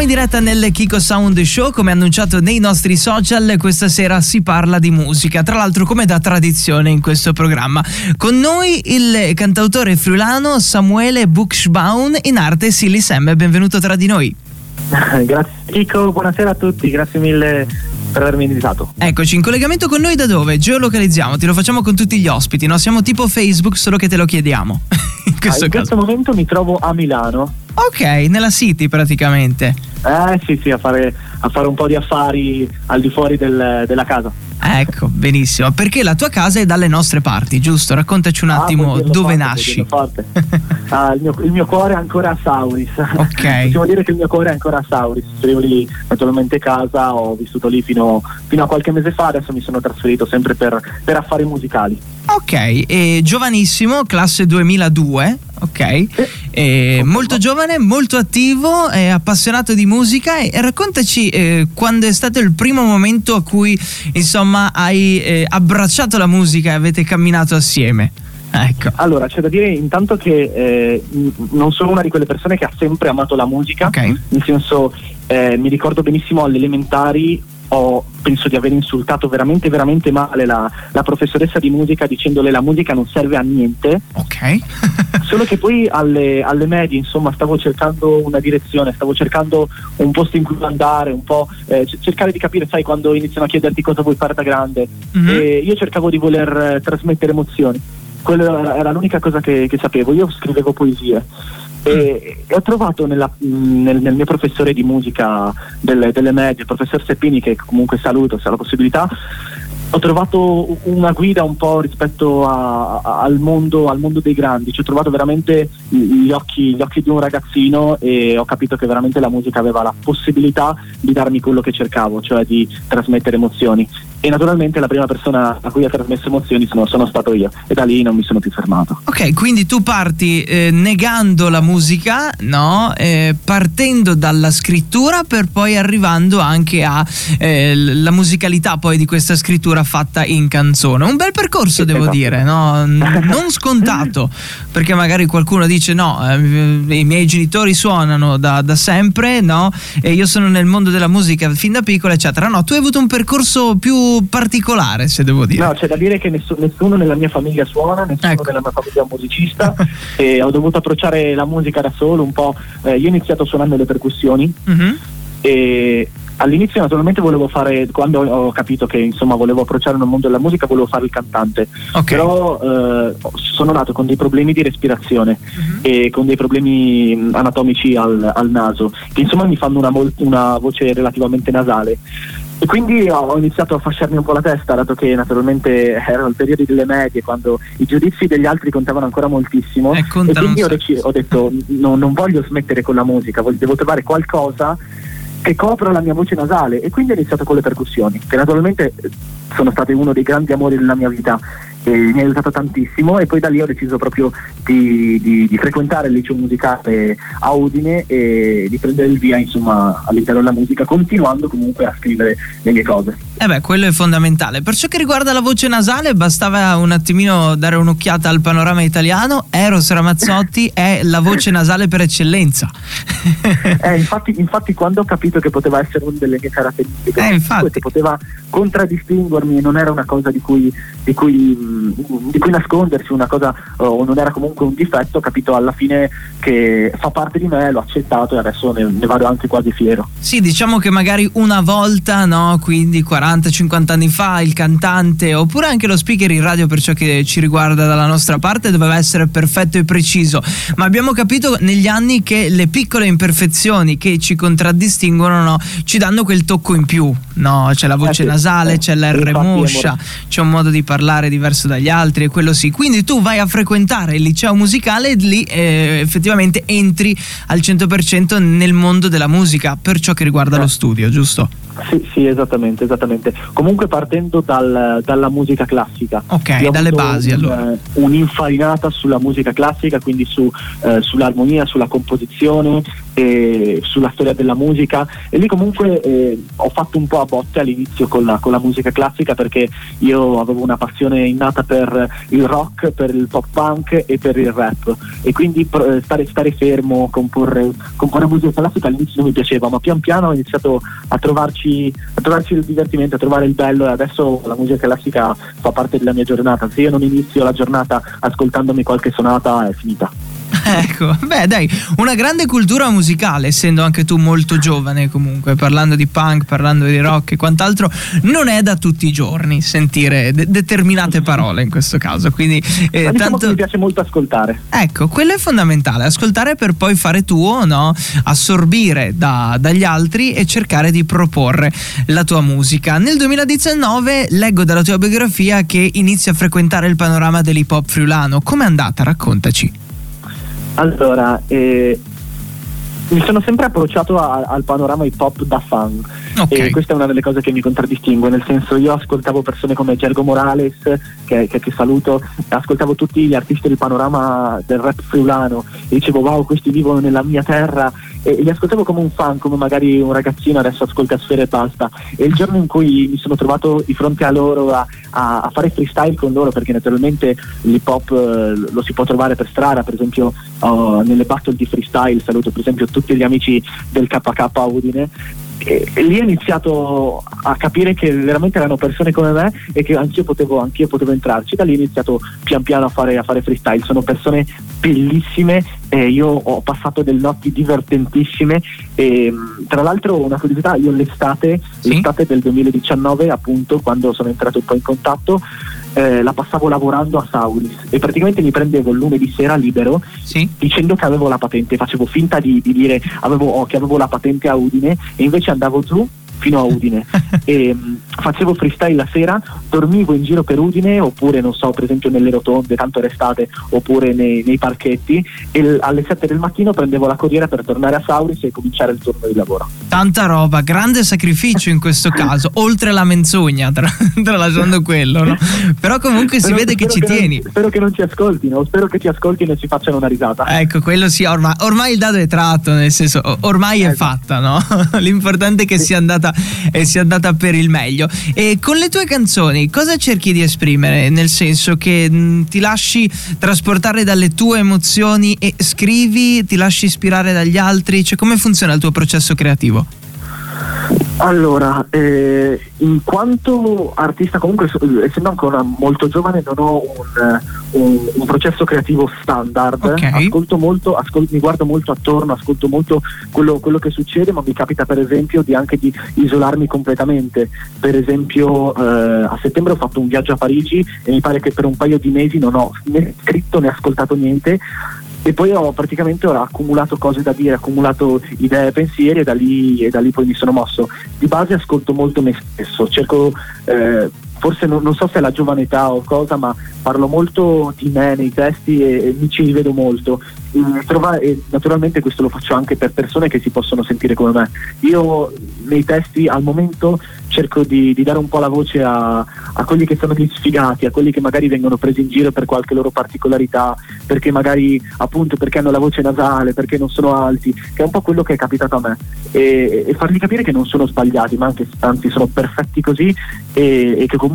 nuovo in diretta nel Kiko Sound Show, come annunciato nei nostri social, questa sera si parla di musica, tra l'altro come da tradizione in questo programma. Con noi il cantautore friulano Samuele Buchsbaum, in arte Silly Sam, benvenuto tra di noi. Grazie Kiko, buonasera a tutti, grazie mille per avermi invitato. Eccoci, in collegamento con noi da dove? Geolocalizziamo, ti lo facciamo con tutti gli ospiti, no? Siamo tipo Facebook, solo che te lo chiediamo. in questo ah, in questo momento mi trovo a Milano. Ok, nella City praticamente. Eh sì sì, a fare, a fare un po' di affari al di fuori del, della casa. Ecco, benissimo. Perché la tua casa è dalle nostre parti, giusto? Raccontaci un Ah, attimo dirlo dove forte, nasci. Ah, il, mio, il mio cuore è ancora a Sauris. Ok. Possiamo dire che il mio cuore è ancora a Sauris. Vivo lì naturalmente casa, ho vissuto lì fino, fino a qualche mese fa, adesso mi sono trasferito sempre per, per affari musicali. Ok, e giovanissimo, classe 2002, ok? E Confermo. molto giovane, molto attivo, è appassionato di musica e, e raccontaci eh, quando è stato il primo momento a cui insomma hai eh, abbracciato la musica e avete camminato assieme. Ecco. Allora, c'è da dire intanto che eh, non sono una di quelle persone che ha sempre amato la musica, Ok. nel senso eh, mi ricordo benissimo alle elementari ho, penso di aver insultato veramente veramente male la, la professoressa di musica dicendole la musica non serve a niente, Ok. solo che poi alle, alle medie insomma stavo cercando una direzione, stavo cercando un posto in cui andare, un po' eh, cercare di capire, sai, quando iniziano a chiederti cosa vuoi fare da grande Mhm. e io cercavo di voler eh, trasmettere emozioni. Quella era, era l'unica cosa che, che sapevo. Io scrivevo poesie e, ho trovato nella- nel, nel mio professore di musica delle, delle medie, il professor Seppini, che comunque saluto se ha la possibilità. Ho trovato una guida un po' rispetto a- a- al, mondo, al mondo dei grandi, ci ho trovato veramente gli occhi, gli occhi di un ragazzino e ho capito che veramente la musica aveva la possibilità di darmi quello che cercavo, cioè di trasmettere emozioni. E naturalmente la prima persona a cui ha trasmesso emozioni sono, sono stato io e da lì non mi sono più fermato. Ok, quindi tu parti eh, negando la musica, no? Eh, partendo dalla scrittura per poi arrivando anche alla musicalità poi di questa scrittura fatta in canzone. Un bel percorso, devo Esatto. dire, no? N- Non scontato, perché magari qualcuno dice no, eh, i miei genitori suonano da, da sempre, no? E io sono nel mondo della musica fin da piccola, eccetera. No, tu hai avuto un percorso più particolare, se devo dire. No, c'è da dire che nessu- nessuno nella mia famiglia suona, nessuno Ecco. nella mia famiglia è un musicista e ho dovuto approcciare la musica da solo un po'. eh, io ho iniziato suonando le percussioni Mhm. e all'inizio naturalmente volevo fare, quando ho capito che insomma volevo approcciare nel mondo della musica, volevo fare il cantante. Ok. Però eh, sono nato con dei problemi di respirazione Mhm. e con dei problemi anatomici al, al naso, che insomma mi fanno una, mol- una voce relativamente nasale. E quindi ho iniziato a fasciarmi un po' la testa, dato che naturalmente erano il periodo delle medie, quando i giudizi degli altri contavano ancora moltissimo. Eh, e quindi ho, deci- ho detto: no, non voglio smettere con la musica, devo trovare qualcosa che copra la mia voce nasale. E quindi ho iniziato con le percussioni, che naturalmente sono state uno dei grandi amori della mia vita. E mi ha aiutato tantissimo e poi da lì ho deciso proprio di, di- di frequentare il liceo musicale a Udine e di prendere il via insomma all'interno della musica continuando comunque a scrivere le mie cose. Eh beh, quello è fondamentale. Per ciò che riguarda la voce nasale, bastava un attimino dare un'occhiata al panorama italiano. Eros Ramazzotti è la voce nasale per eccellenza. Eh, infatti, infatti quando ho capito che poteva essere una delle mie caratteristiche, Eh, che poteva contraddistinguermi e non era una cosa di cui, di cui, mh, di cui nascondersi, una cosa o non era comunque un difetto, ho capito alla fine che fa parte di me, l'ho accettato e adesso ne, ne vado anche quasi fiero. Sì, diciamo che magari una volta, no, quindi 40-50 anni fa, il cantante oppure anche lo speaker in radio per ciò che ci riguarda dalla nostra parte doveva essere perfetto e preciso, ma abbiamo capito negli anni che le piccole imperfezioni che ci contraddistinguono no, ci danno quel tocco in più, no? C'è la voce Eh sì, nasale, eh, c'è l'R infatti, moscia, c'è un modo di parlare diverso dagli altri e quello sì. Quindi tu vai a frequentare il liceo musicale e lì eh, effettivamente entri al 100% nel mondo della musica per ciò che riguarda Eh. lo studio, giusto? Sì, sì, esattamente, esattamente. Comunque partendo dal, dalla musica classica. Ok, dalle basi un, allora. Eh, un'infarinata sulla musica classica, quindi su, eh, sull'armonia, sulla composizione, e sulla storia della musica e lì comunque eh, ho fatto un po' a botte all'inizio con la, con la, musica classica perché io avevo una passione innata per il rock, per il pop punk e per il rap e quindi eh, stare, stare fermo, comporre, comporre musica classica all'inizio non mi piaceva ma pian piano ho iniziato a trovarci, a trovarci il divertimento, a trovare il bello e adesso la musica classica fa parte della mia giornata, se io non inizio la giornata ascoltandomi qualche sonata è finita. Ecco, beh dai, una grande cultura musicale, essendo anche tu molto giovane comunque, parlando di punk, parlando di rock e quant'altro, non è da tutti i giorni sentire de- determinate parole in questo caso. Quindi eh, diciamo tanto... mi piace molto ascoltare. Ecco, quello è fondamentale, ascoltare per poi fare tuo, no? assorbire da, dagli altri e cercare di proporre la tua musica. Nel 2019 leggo dalla tua biografia che inizi a frequentare il panorama dell'hip hop friulano. Com'è andata? Raccontaci. Allora, eh, mi sono sempre approcciato a, al panorama hip hop da fan okay. e questa è una delle cose che mi contraddistingue, nel senso io ascoltavo persone come Gergo Morales, che, che, che saluto, ascoltavo tutti gli artisti del panorama del rap friulano e dicevo wow questi vivono nella mia terra e li ascoltavo come un fan, come magari un ragazzino adesso ascolta Sfere e basta. E il giorno in cui mi sono trovato di fronte a loro a, a, a fare freestyle con loro perché naturalmente l'hip hop eh, lo si può trovare per strada, per esempio uh, nelle battle di freestyle saluto per esempio tutti gli amici del KK Udine e, e lì ho iniziato a capire che veramente erano persone come me e che anch'io potevo, anch'io potevo entrarci. Da lì ho iniziato pian piano a fare, a fare freestyle. Sono persone bellissime, eh, io ho passato delle notti divertentissime e tra l'altro una curiosità, io l'estate, sì? l'estate del 2019 appunto quando sono entrato un po' in contatto eh, la passavo lavorando a Sauris e praticamente mi prendevo il lunedì sera libero sì. dicendo che avevo la patente, facevo finta di, di dire avevo, oh, che avevo la patente a Udine e invece andavo giù fino a Udine e mh, mm, facevo freestyle la sera, dormivo in giro per Udine oppure non so per esempio nelle rotonde, tanto era estate, oppure nei, nei parchetti e l- alle 7 del mattino prendevo la corriera per tornare a Sauris e cominciare il turno di lavoro. Tanta roba, grande sacrificio in questo caso, oltre la menzogna, tra- tralasciando quello, no? però comunque si vede che ci che tieni. Non, spero che non ci ascoltino, spero che ti ascoltino e ci facciano una risata. Ecco, quello sì, ormai, ormai il dado è tratto, nel senso ormai è ecco. fatta, no? L'importante è che sia andata andata, eh, sia andata per il meglio. E con le tue canzoni cosa cerchi di esprimere? Nel senso che mm, ti lasci trasportare dalle tue emozioni e scrivi, ti lasci ispirare dagli altri? Cioè come funziona il tuo processo creativo? Allora, eh, in quanto artista comunque essendo ancora molto giovane non ho un, un, un processo creativo standard, okay. ascolto molto, ascol- mi guardo molto attorno, ascolto molto quello, quello, che succede, ma mi capita per esempio di anche di isolarmi completamente. Per esempio eh, a settembre ho fatto un viaggio a Parigi e mi pare che per un paio di mesi non ho né scritto né ascoltato niente e poi ho praticamente ho accumulato cose da dire, accumulato idee pensieri e da lì, e da lì poi mi sono mosso. Di base ascolto molto me stesso, cerco eh, forse non, non, so se è la giovane età o cosa, ma parlo molto di me nei testi e, e mi ci rivedo molto. E, trova, e naturalmente questo lo faccio anche per persone che si possono sentire come me. Io nei testi al momento cerco di, di dare un po' la voce a, a, quelli che sono gli sfigati, a quelli che magari vengono presi in giro per qualche loro particolarità, perché magari appunto perché hanno la voce nasale, perché non sono alti, che è un po' quello che è capitato a me. E, e fargli capire che non sono sbagliati, ma anche anzi sono perfetti così e, e che comunque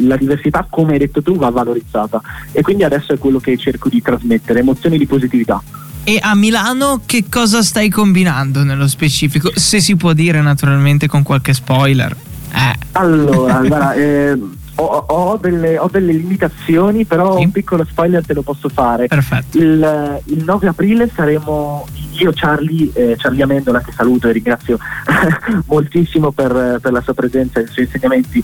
la diversità, come hai detto tu, va valorizzata. E quindi adesso è quello che cerco di trasmettere, emozioni di positività. E a Milano che cosa stai combinando nello specifico? Se si può dire naturalmente con qualche spoiler. Eh. Allora, guarda, eh, ho, ho, delle, ho, delle, limitazioni, però sì. un piccolo spoiler te lo posso fare. Perfetto. Il, il 9 aprile saremo io, Charlie, eh, Charlie Amendola, che saluto e ringrazio moltissimo per, per, la sua presenza e i suoi insegnamenti,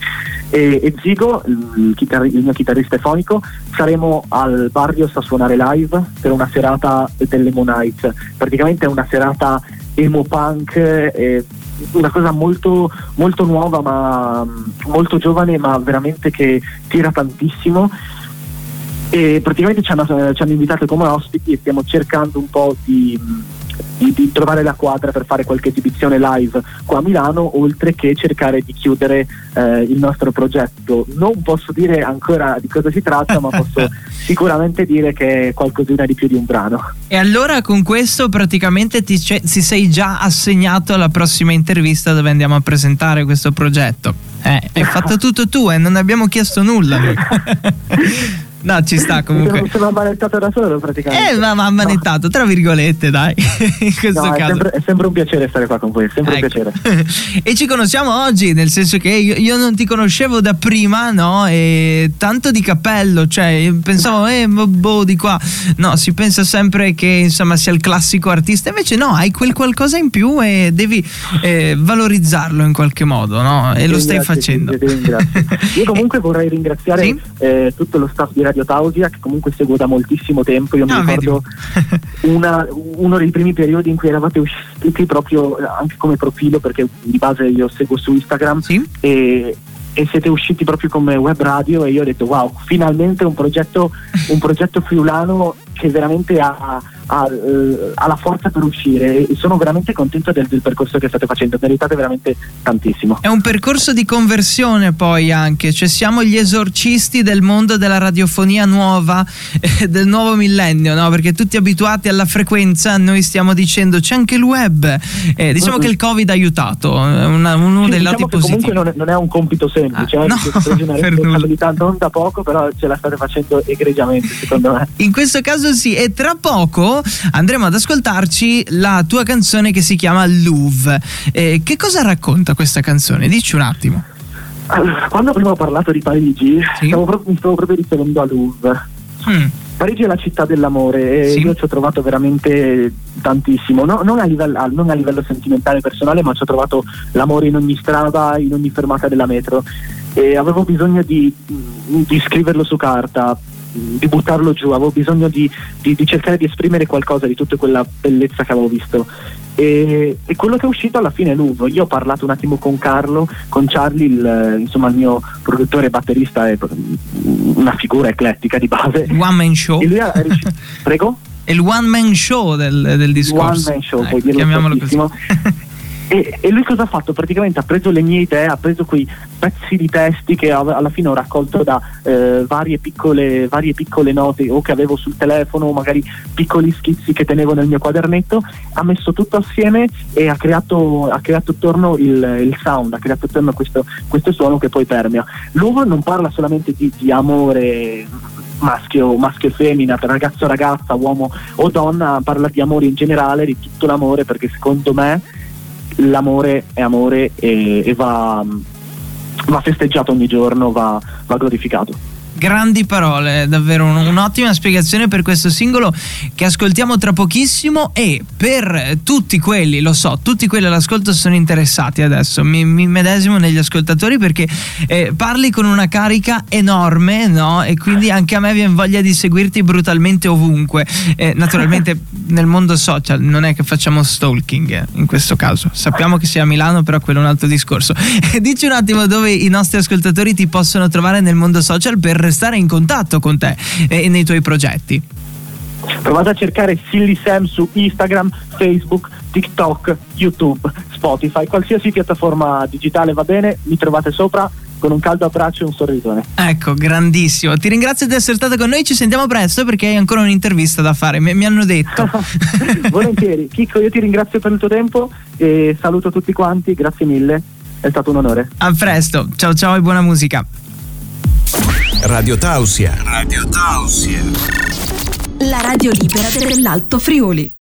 e, e Zigo, il, chitarri, il, mio chitarrista fonico, saremo al Barrios a suonare live per una serata delle Monites. Praticamente è una serata emo punk. Eh, una cosa molto, molto nuova, ma molto giovane, ma veramente che tira tantissimo. E praticamente ci hanno, ci hanno invitato come ospiti e stiamo cercando un po' di di, di, trovare la quadra per fare qualche esibizione live qua a Milano, oltre che cercare di chiudere eh, il nostro progetto. Non posso dire ancora di cosa si tratta, ma posso sicuramente dire che è qualcosina di più di un brano. E allora con questo praticamente ti, ti sei già assegnato alla prossima intervista dove andiamo a presentare questo progetto. Eh, hai fatto tutto tu e non abbiamo chiesto nulla. No, ci sta comunque. Mi sono ammanettato da solo praticamente. Eh, ma ammanettato, no. tra virgolette, dai. In questo no, caso. È sempre, è sempre, un piacere stare qua con voi, è sempre ecco. un piacere. e ci conosciamo oggi, nel senso che io, io, non ti conoscevo da prima, no? E tanto di cappello, cioè, pensavo, eh, boh, di qua. No, si pensa sempre che insomma sia il classico artista, invece no, hai quel qualcosa in più e devi eh, valorizzarlo in qualche modo, no? E lo stai facendo. io comunque vorrei ringraziare sì? eh, tutto lo staff di Radio Radio Tausia che comunque seguo da moltissimo tempo. Io no, mi ricordo una, uno dei primi periodi in cui eravate usciti proprio eh, anche come profilo perché di base io seguo su Instagram sì? e, e siete usciti proprio come web radio e io ho detto wow, finalmente un progetto, un progetto friulano che veramente ha ha, eh, ha, la forza per uscire e sono veramente contento del, del, percorso che state facendo, meritate veramente tantissimo. È un percorso di conversione poi anche, cioè siamo gli esorcisti del mondo della radiofonia nuova, eh, del nuovo millennio, no? perché tutti abituati alla frequenza, noi stiamo dicendo c'è anche il web, eh, diciamo che il Covid ha aiutato, una, uno sì, dei diciamo lati positivi. Comunque non è, non è, un compito semplice, ah, eh, no, una responsabilità non da poco, però ce la state facendo egregiamente secondo me. In questo caso sì, e tra poco andremo ad ascoltarci la tua canzone che si chiama Louvre. Eh, che cosa racconta questa canzone? Dici un attimo. Allora, quando prima ho parlato di Parigi, sì? stavo proprio, mi stavo proprio riferendo a Louvre. Mm. Parigi è la città dell'amore e sì. io ci ho trovato veramente tantissimo, no, non, a livello, non, a livello, sentimentale personale, ma ci ho trovato l'amore in ogni strada, in ogni fermata della metro e avevo bisogno di, di scriverlo su carta di buttarlo giù, avevo bisogno di, di, di, cercare di esprimere qualcosa di tutta quella bellezza che avevo visto. E, e, quello che è uscito alla fine è l'uso. Io ho parlato un attimo con Carlo, con Charlie, il, insomma il mio produttore batterista è una figura eclettica di base. One man show. E lui ha riuscito. Prego? È il one man show del, del discorso. One man show, ecco, puoi dirlo chiamiamolo così. E, e, lui cosa ha fatto? Praticamente ha preso le mie idee, ha preso quei pezzi di testi che alla fine ho raccolto da eh, varie, piccole, varie, piccole, note o che avevo sul telefono o magari piccoli schizzi che tenevo nel mio quadernetto, ha messo tutto assieme e ha creato, ha creato attorno il, il, sound, ha creato attorno questo, questo, suono che poi permea. L'uovo non parla solamente di, di amore maschio, maschio femmina, per ragazzo ragazza, uomo o donna, parla di amore in generale, di tutto l'amore perché secondo me l'amore è amore e, e va, va, festeggiato ogni giorno, va, va glorificato grandi parole, davvero un'ottima spiegazione per questo singolo che ascoltiamo tra pochissimo e per tutti quelli, lo so, tutti quelli all'ascolto sono interessati adesso, mi, mi medesimo negli ascoltatori perché eh, parli con una carica enorme, no? E quindi anche a me viene voglia di seguirti brutalmente ovunque. Eh, naturalmente nel mondo social non è che facciamo stalking eh, in questo caso, sappiamo che sia a Milano, però quello è un altro discorso. Dici un attimo dove i nostri ascoltatori ti possono trovare nel mondo social per restare in contatto con te e nei tuoi progetti? Provate a cercare Silly Sam su Instagram, Facebook, TikTok, YouTube, Spotify, qualsiasi piattaforma digitale va bene, mi trovate sopra con un caldo abbraccio e un sorrisone. Ecco, grandissimo. Ti ringrazio di essere stato con noi, ci sentiamo presto perché hai ancora un'intervista da fare, mi, mi hanno detto. Volentieri. Chicco, io ti ringrazio per il tuo tempo e saluto tutti quanti, grazie mille, è stato un onore. A presto, ciao ciao e buona musica. Radio Tausia. Radio Tausia. La radio libera dell'Alto Friuli.